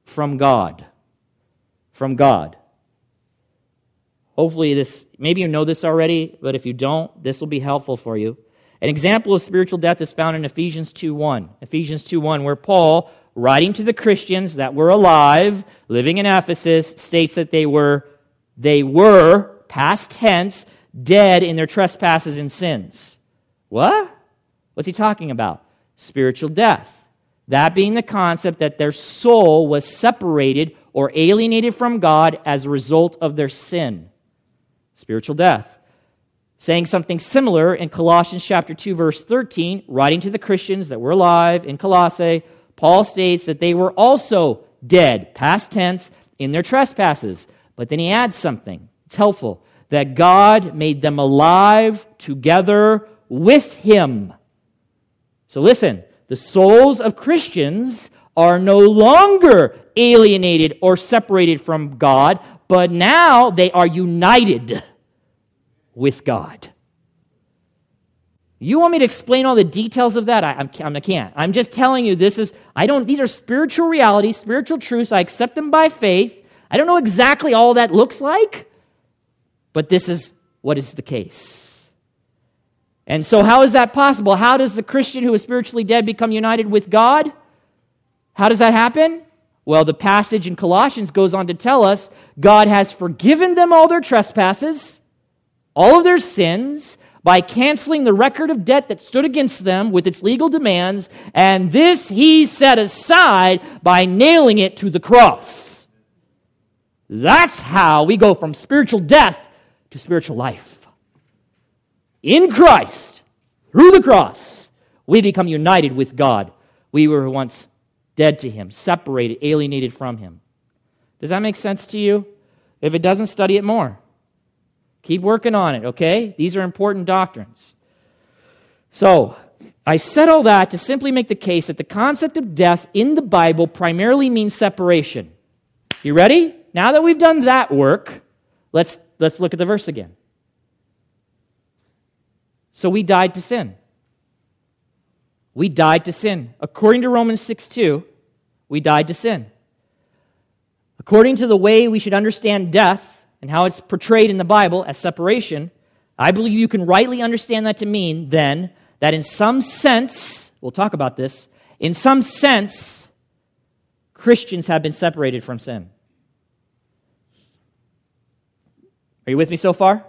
from God. From God. Hopefully, this, maybe you know this already, but if you don't, this will be helpful for you. An example of spiritual death is found in Ephesians 2:1. Ephesians 2:1, where Paul, writing to the Christians that were alive, living in Ephesus, states that they were, they were, past tense, dead in their trespasses and sins. What? What's he talking about? Spiritual death. That being the concept that their soul was separated or alienated from God as a result of their sin, spiritual death. Saying something similar in Colossians chapter 2 verse 13, writing to the Christians that were alive in Colossae, Paul states that they were also dead, past tense, in their trespasses. But then he adds something. It's helpful that God made them alive together with him. So listen, the souls of Christians are no longer alienated or separated from God, but now they are united with God. You want me to explain all the details of that? I, I'm, I can't. I'm just telling you this is, I don't, these are spiritual realities, spiritual truths. I accept them by faith. I don't know exactly all that looks like, but this is what is the case. And so, how is that possible? How does the Christian who is spiritually dead become united with God? How does that happen? Well, the passage in Colossians goes on to tell us God has forgiven them all their trespasses, all of their sins, by canceling the record of debt that stood against them with its legal demands, and this he set aside by nailing it to the cross. That's how we go from spiritual death to spiritual life. In Christ, through the cross, we become united with God. We were once dead to Him, separated, alienated from Him. Does that make sense to you? If it doesn't, study it more. Keep working on it, okay? These are important doctrines. So, I said all that to simply make the case that the concept of death in the Bible primarily means separation. You ready? Now that we've done that work, let's, let's look at the verse again. So we died to sin. We died to sin. According to Romans 6 2, we died to sin. According to the way we should understand death, and how it's portrayed in the Bible as separation, I believe you can rightly understand that to mean then that in some sense, we'll talk about this, in some sense, Christians have been separated from sin. Are you with me so far?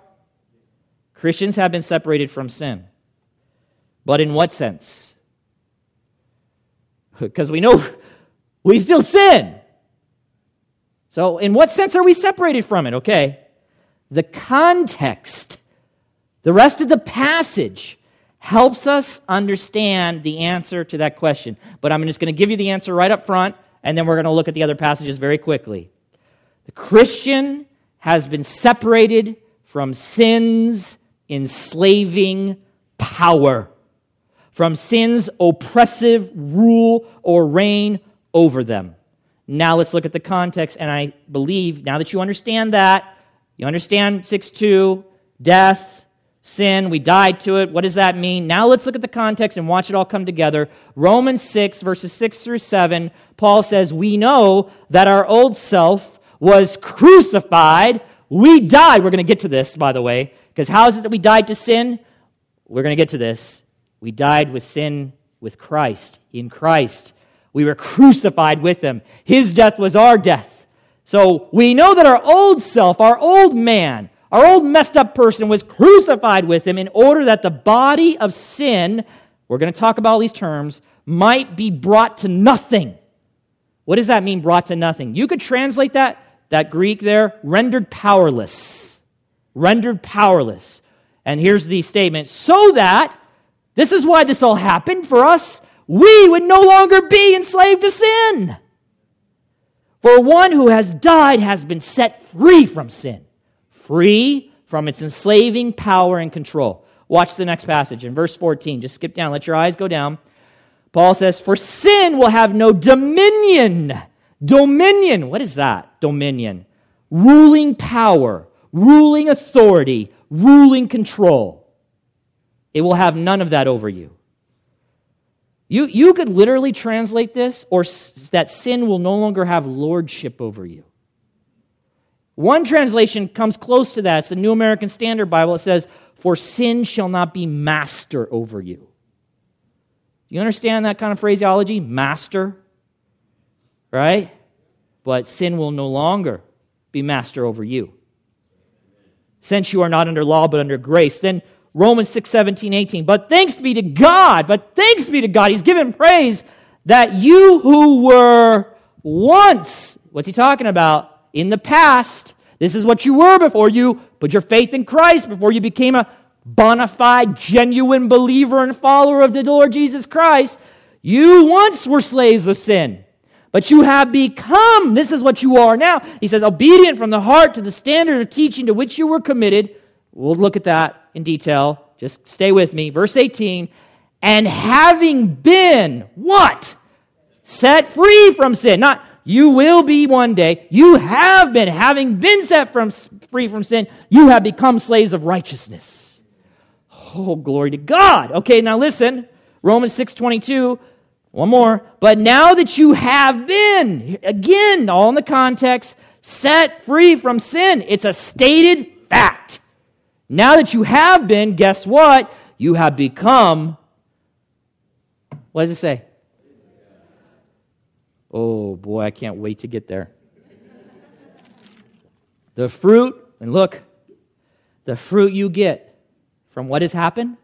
Christians have been separated from sin. But in what sense? Because we know we still sin. So, in what sense are we separated from it? Okay. The context, the rest of the passage helps us understand the answer to that question. But I'm just going to give you the answer right up front, and then we're going to look at the other passages very quickly. The Christian has been separated from sin's enslaving power, from sin's oppressive rule or reign over them. Now let's look at the context, and I believe now that you understand that, you understand 6 2, death, sin, we died to it. What does that mean? Now let's look at the context and watch it all come together. Romans 6, verses 6 through 7, Paul says, We know that our old self was crucified. We died. We're going to get to this, by the way, because how is it that we died to sin? We're going to get to this. We died with sin with Christ, in Christ. We were crucified with him. His death was our death. So we know that our old self, our old man, our old messed up person was crucified with him in order that the body of sin, we're going to talk about all these terms, might be brought to nothing. What does that mean, brought to nothing? You could translate that, that Greek there, rendered powerless. Rendered powerless. And here's the statement so that, this is why this all happened for us, we would no longer be enslaved to sin. For one who has died has been set free from sin, free from its enslaving power and control. Watch the next passage in verse 14. Just skip down, let your eyes go down. Paul says, For sin will have no dominion. Dominion. What is that? Dominion. Ruling power, ruling authority, ruling control. It will have none of that over you. You, you could literally translate this, or s- that sin will no longer have lordship over you. One translation comes close to that. It's the New American Standard Bible. It says, For sin shall not be master over you. You understand that kind of phraseology? Master. Right? But sin will no longer be master over you. Since you are not under law but under grace, then Romans 6, 17, 18. But thanks be to God, but thanks be to God, He's given praise that you who were once, what's he talking about? In the past, this is what you were before you put your faith in Christ, before you became a bona fide, genuine believer and follower of the Lord Jesus Christ. You once were slaves of sin, but you have become, this is what you are now. He says, obedient from the heart to the standard of teaching to which you were committed. We'll look at that in detail. Just stay with me. Verse 18. And having been what? Set free from sin. Not you will be one day. You have been, having been set from, free from sin, you have become slaves of righteousness. Oh, glory to God. Okay, now listen. Romans 6 22. One more. But now that you have been, again, all in the context, set free from sin, it's a stated fact. Now that you have been, guess what? You have become. What does it say? Oh boy, I can't wait to get there. The fruit, and look, the fruit you get from what has happened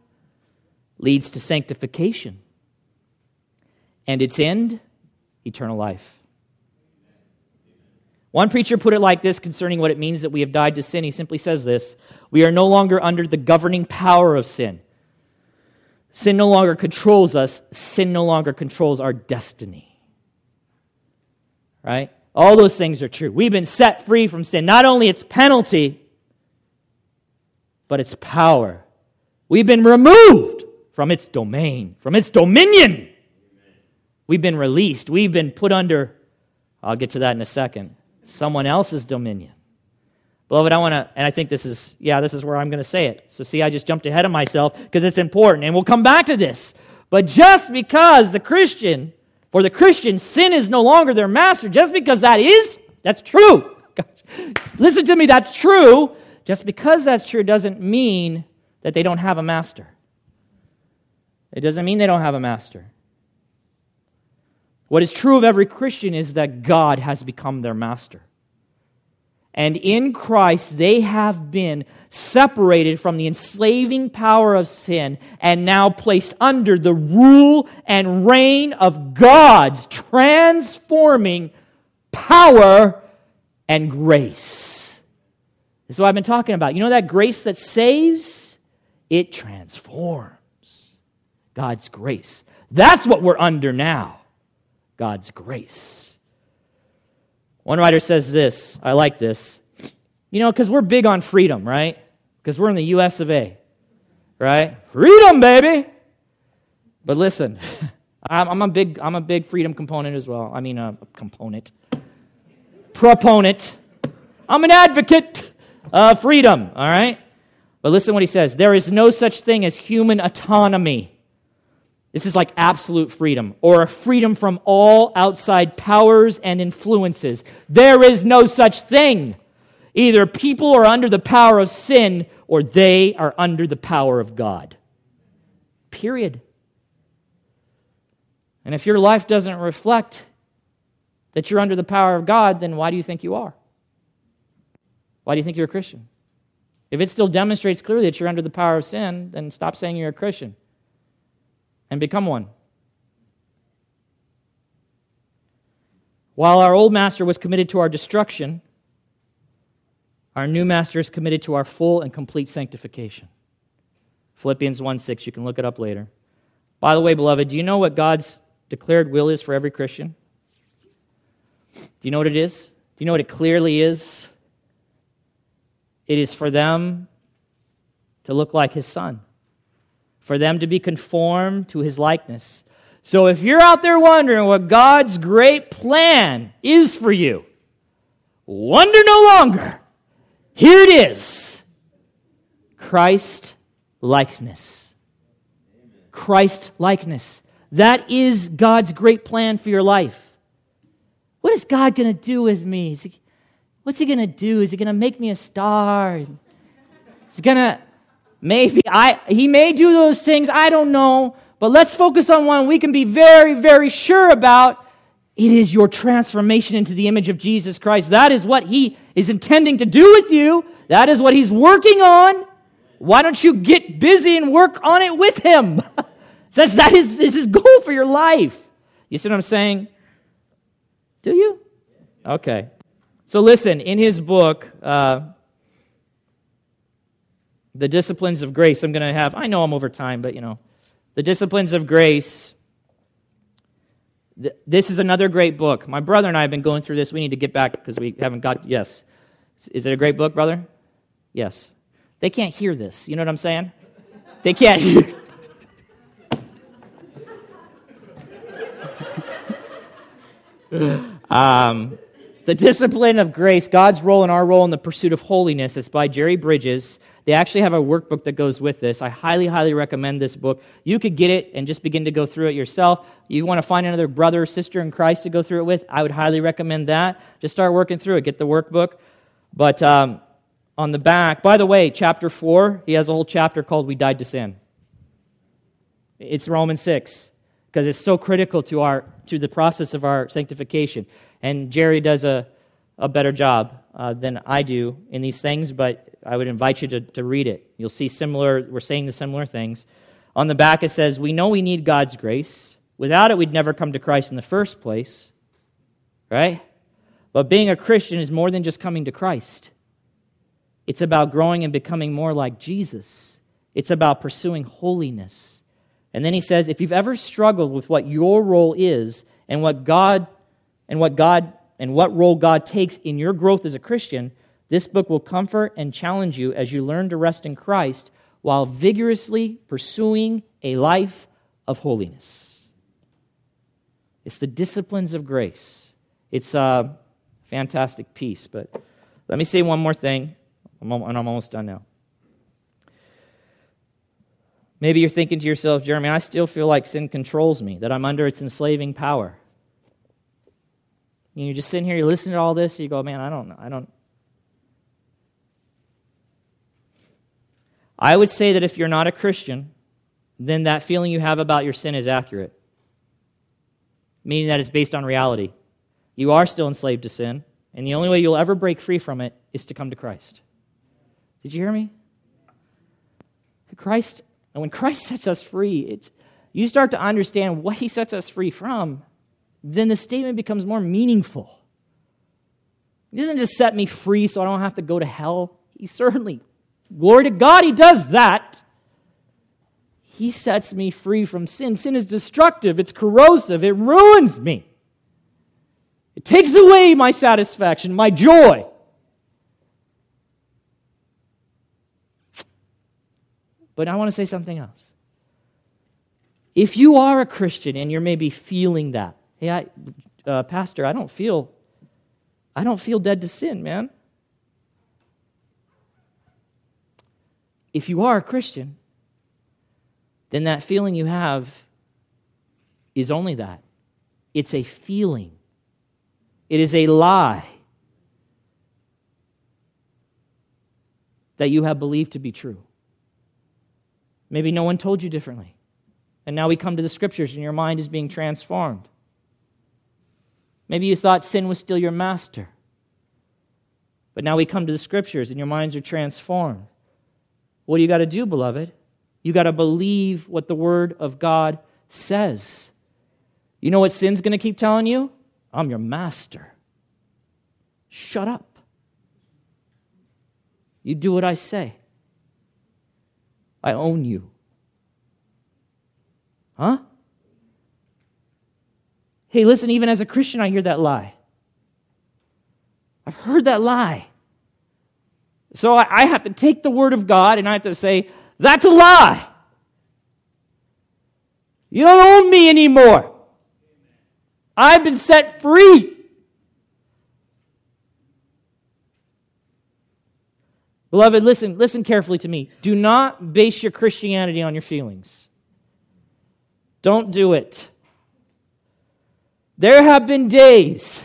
leads to sanctification. And its end, eternal life. One preacher put it like this concerning what it means that we have died to sin. He simply says this We are no longer under the governing power of sin. Sin no longer controls us, sin no longer controls our destiny right? All those things are true. We've been set free from sin, not only its penalty, but its power. We've been removed from its domain, from its dominion. We've been released. We've been put under, I'll get to that in a second, someone else's dominion. Beloved, I want to, and I think this is, yeah, this is where I'm going to say it. So, see, I just jumped ahead of myself because it's important, and we'll come back to this. But just because the Christian for the Christian, sin is no longer their master. Just because that is, that's true. Listen to me, that's true. Just because that's true doesn't mean that they don't have a master. It doesn't mean they don't have a master. What is true of every Christian is that God has become their master. And in Christ, they have been separated from the enslaving power of sin and now placed under the rule and reign of God's transforming power and grace. This is what I've been talking about. You know that grace that saves? It transforms. God's grace. That's what we're under now. God's grace. One writer says this. I like this. You know, because we're big on freedom, right? Because we're in the US of A, right? Freedom, baby! But listen, I'm a big, I'm a big freedom component as well. I mean, a component, proponent. I'm an advocate of freedom, all right? But listen what he says there is no such thing as human autonomy. This is like absolute freedom or a freedom from all outside powers and influences. There is no such thing. Either people are under the power of sin or they are under the power of God. Period. And if your life doesn't reflect that you're under the power of God, then why do you think you are? Why do you think you're a Christian? If it still demonstrates clearly that you're under the power of sin, then stop saying you're a Christian and become one. While our old master was committed to our destruction, our new master is committed to our full and complete sanctification. Philippians 1 6, you can look it up later. By the way, beloved, do you know what God's declared will is for every Christian? Do you know what it is? Do you know what it clearly is? It is for them to look like his son, for them to be conformed to his likeness. So if you're out there wondering what God's great plan is for you, wonder no longer. Here it is Christ likeness. Christ likeness. That is God's great plan for your life. What is God going to do with me? He, what's He going to do? Is He going to make me a star? Is He going to, maybe, I, He may do those things, I don't know. But let's focus on one we can be very, very sure about. It is your transformation into the image of Jesus Christ. That is what He is intending to do with you. That is what He's working on. Why don't you get busy and work on it with Him? Since that is, is His goal for your life. You see what I'm saying? Do you? Okay. So listen, in his book, uh, The Disciplines of Grace, I'm going to have, I know I'm over time, but you know, The Disciplines of Grace. this is another great book. My brother and I have been going through this. We need to get back because we haven't got, yes. Is it a great book, brother? Yes. They can't hear this. You know what I'm saying? They can't hear. um, the Discipline of Grace, God's role and our role in the pursuit of holiness, is by Jerry Bridges. They actually have a workbook that goes with this. I highly, highly recommend this book. You could get it and just begin to go through it yourself. You want to find another brother or sister in Christ to go through it with, I would highly recommend that. Just start working through it. Get the workbook. But um, on the back, by the way, chapter 4, he has a whole chapter called We Died to Sin. It's Romans 6 because it's so critical to, our, to the process of our sanctification. And Jerry does a, a better job uh, than I do in these things, but I would invite you to, to read it. You'll see similar, we're saying the similar things. On the back, it says, We know we need God's grace. Without it, we'd never come to Christ in the first place, right? But being a Christian is more than just coming to Christ. It's about growing and becoming more like Jesus. It's about pursuing holiness. And then he says, if you've ever struggled with what your role is and what God and what God and what role God takes in your growth as a Christian, this book will comfort and challenge you as you learn to rest in Christ while vigorously pursuing a life of holiness. It's the disciplines of grace. It's a fantastic piece, but let me say one more thing, and I'm almost done now. Maybe you're thinking to yourself, Jeremy, I still feel like sin controls me, that I'm under its enslaving power. You're just sitting here, you listen to all this, you go, man, I don't know. I don't. I would say that if you're not a Christian, then that feeling you have about your sin is accurate, meaning that it's based on reality. You are still enslaved to sin, and the only way you'll ever break free from it is to come to Christ. Did you hear me? Christ, and when Christ sets us free, it's, you start to understand what he sets us free from then the statement becomes more meaningful. He doesn't just set me free so I don't have to go to hell. He certainly, glory to God, He does that. He sets me free from sin. Sin is destructive, it's corrosive, it ruins me. It takes away my satisfaction, my joy. But I want to say something else. If you are a Christian and you're maybe feeling that, Hey, I, uh, Pastor, I don't feel, I don't feel dead to sin, man. If you are a Christian, then that feeling you have is only that. It's a feeling. It is a lie that you have believed to be true. Maybe no one told you differently. And now we come to the scriptures and your mind is being transformed. Maybe you thought sin was still your master. But now we come to the scriptures and your minds are transformed. What do you got to do, beloved? You got to believe what the word of God says. You know what sin's going to keep telling you? I'm your master. Shut up. You do what I say. I own you. Huh? Hey, listen, even as a Christian, I hear that lie. I've heard that lie. So I, have to take the word of God and I have to say, that's a lie. You don't own me anymore. I've been set free. Beloved, listen, listen carefully to me. Do not base your Christianity on your feelings. Don't do it. There have been days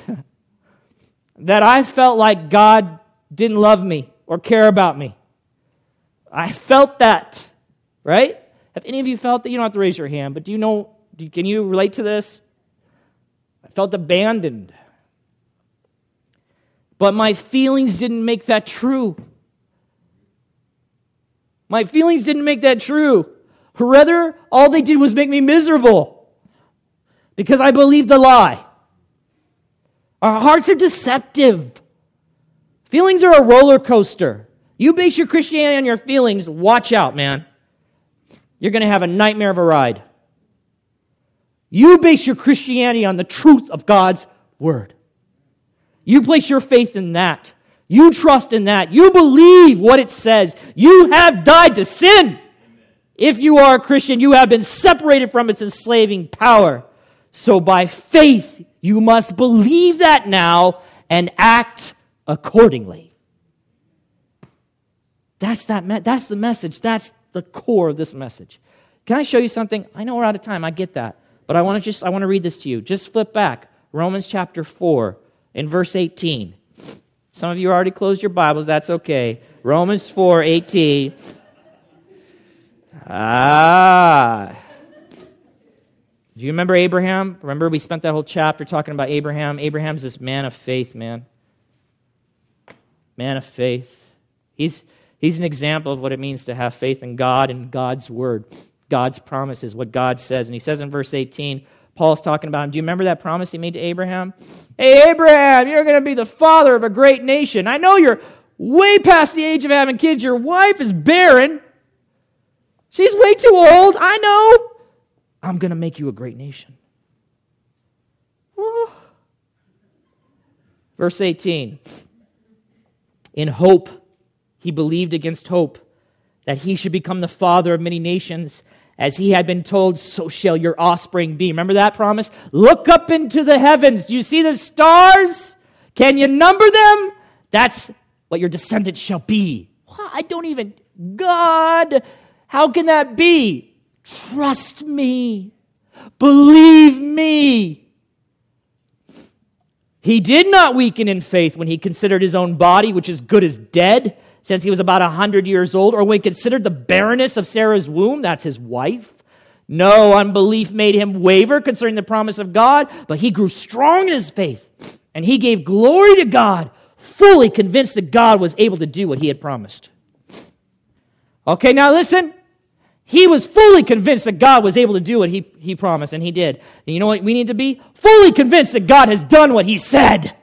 that I felt like God didn't love me or care about me. I felt that, right? Have any of you felt that? You don't have to raise your hand, but do you know, can you relate to this? I felt abandoned. But my feelings didn't make that true. My feelings didn't make that true. Rather, all they did was make me miserable. because I believed the lie. Our hearts are deceptive. Feelings are a roller coaster. You base your Christianity on your feelings, watch out, man. You're going to have a nightmare of a ride. You base your Christianity on the truth of God's word. You place your faith in that. You trust in that. You believe what it says. You have died to sin. If you are a Christian, you have been separated from its enslaving power. So by faith, you must believe that now and act accordingly. That's, that me- that's the message. That's the core of this message. Can I show you something? I know we're out of time. I get that. But I want to just I want to read this to you. Just flip back. Romans chapter 4 in verse 18. Some of you already closed your Bibles. That's okay. Romans 4 18. Ah. Do you remember Abraham? Remember, we spent that whole chapter talking about Abraham. Abraham's this man of faith, man. Man of faith. He's, he's an example of what it means to have faith in God and God's word, God's promises, what God says. And he says in verse 18, Paul's talking about him. Do you remember that promise he made to Abraham? Hey, Abraham, you're going to be the father of a great nation. I know you're way past the age of having kids. Your wife is barren. She's way too old. I know. I'm going to make you a great nation. Verse 18 In hope, he believed against hope that he should become the father of many nations. As he had been told, so shall your offspring be. Remember that promise? Look up into the heavens. Do you see the stars? Can you number them? That's what your descendants shall be. I don't even, God, how can that be? Trust me. Believe me. He did not weaken in faith when he considered his own body, which is good as dead, since he was about a 100 years old, or when he considered the barrenness of Sarah's womb, that's his wife. No unbelief made him waver concerning the promise of God, but he grew strong in his faith, and he gave glory to God, fully convinced that God was able to do what he had promised. Okay, now listen. He was fully convinced that God was able to do what he, he promised, and he did. And you know what we need to be? Fully convinced that God has done what he said.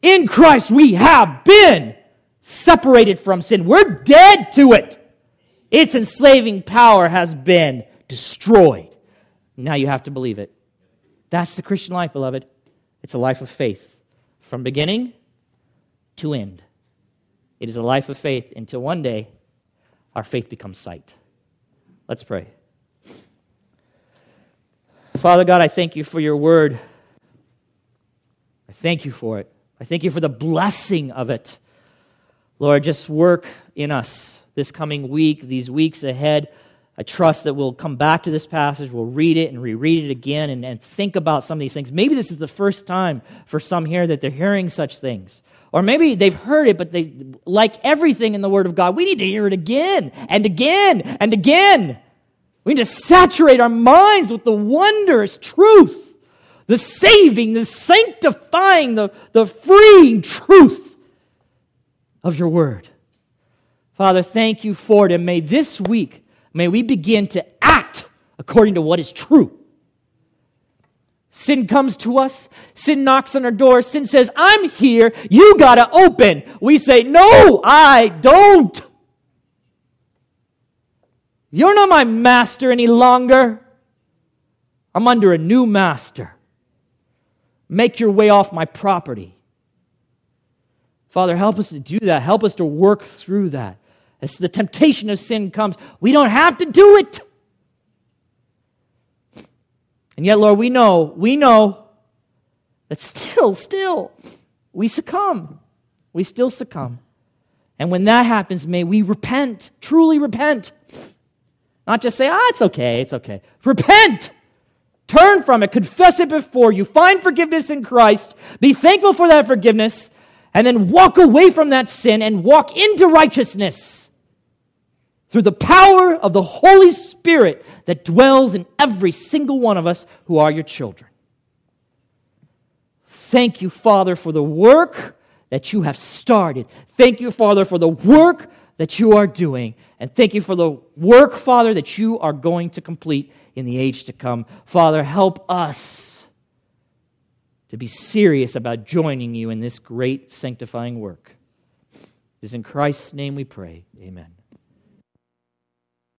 In Christ, we have been separated from sin. We're dead to it. Its enslaving power has been destroyed. Now you have to believe it. That's the Christian life, beloved. It's a life of faith from beginning to end. It is a life of faith until one day our faith becomes sight. Let's pray. Father God, I thank you for your word. I thank you for it. I thank you for the blessing of it. Lord, just work in us this coming week, these weeks ahead. I trust that we'll come back to this passage, we'll read it and reread it again and, and think about some of these things. Maybe this is the first time for some here that they're hearing such things. Or maybe they've heard it, but they, like everything in the Word of God, we need to hear it again and again and again. We need to saturate our minds with the wondrous truth, the saving, the sanctifying, the, the freeing truth of your Word. Father, thank you for it. And may this week, may we begin to act according to what is true. Sin comes to us. Sin knocks on our door. Sin says, I'm here. You got to open. We say, No, I don't. You're not my master any longer. I'm under a new master. Make your way off my property. Father, help us to do that. Help us to work through that. As the temptation of sin comes, we don't have to do it. And yet, Lord, we know, we know that still, still, we succumb. We still succumb. And when that happens, may we repent, truly repent. Not just say, ah, it's okay, it's okay. Repent! Turn from it, confess it before you, find forgiveness in Christ, be thankful for that forgiveness, and then walk away from that sin and walk into righteousness through the power of the Holy Spirit that dwells in every single one of us who are your children. Thank you, Father, for the work that you have started. Thank you, Father, for the work that you are doing. And thank you for the work, Father, that you are going to complete in the age to come. Father, help us to be serious about joining you in this great sanctifying work. It is in Christ's name we pray. Amen.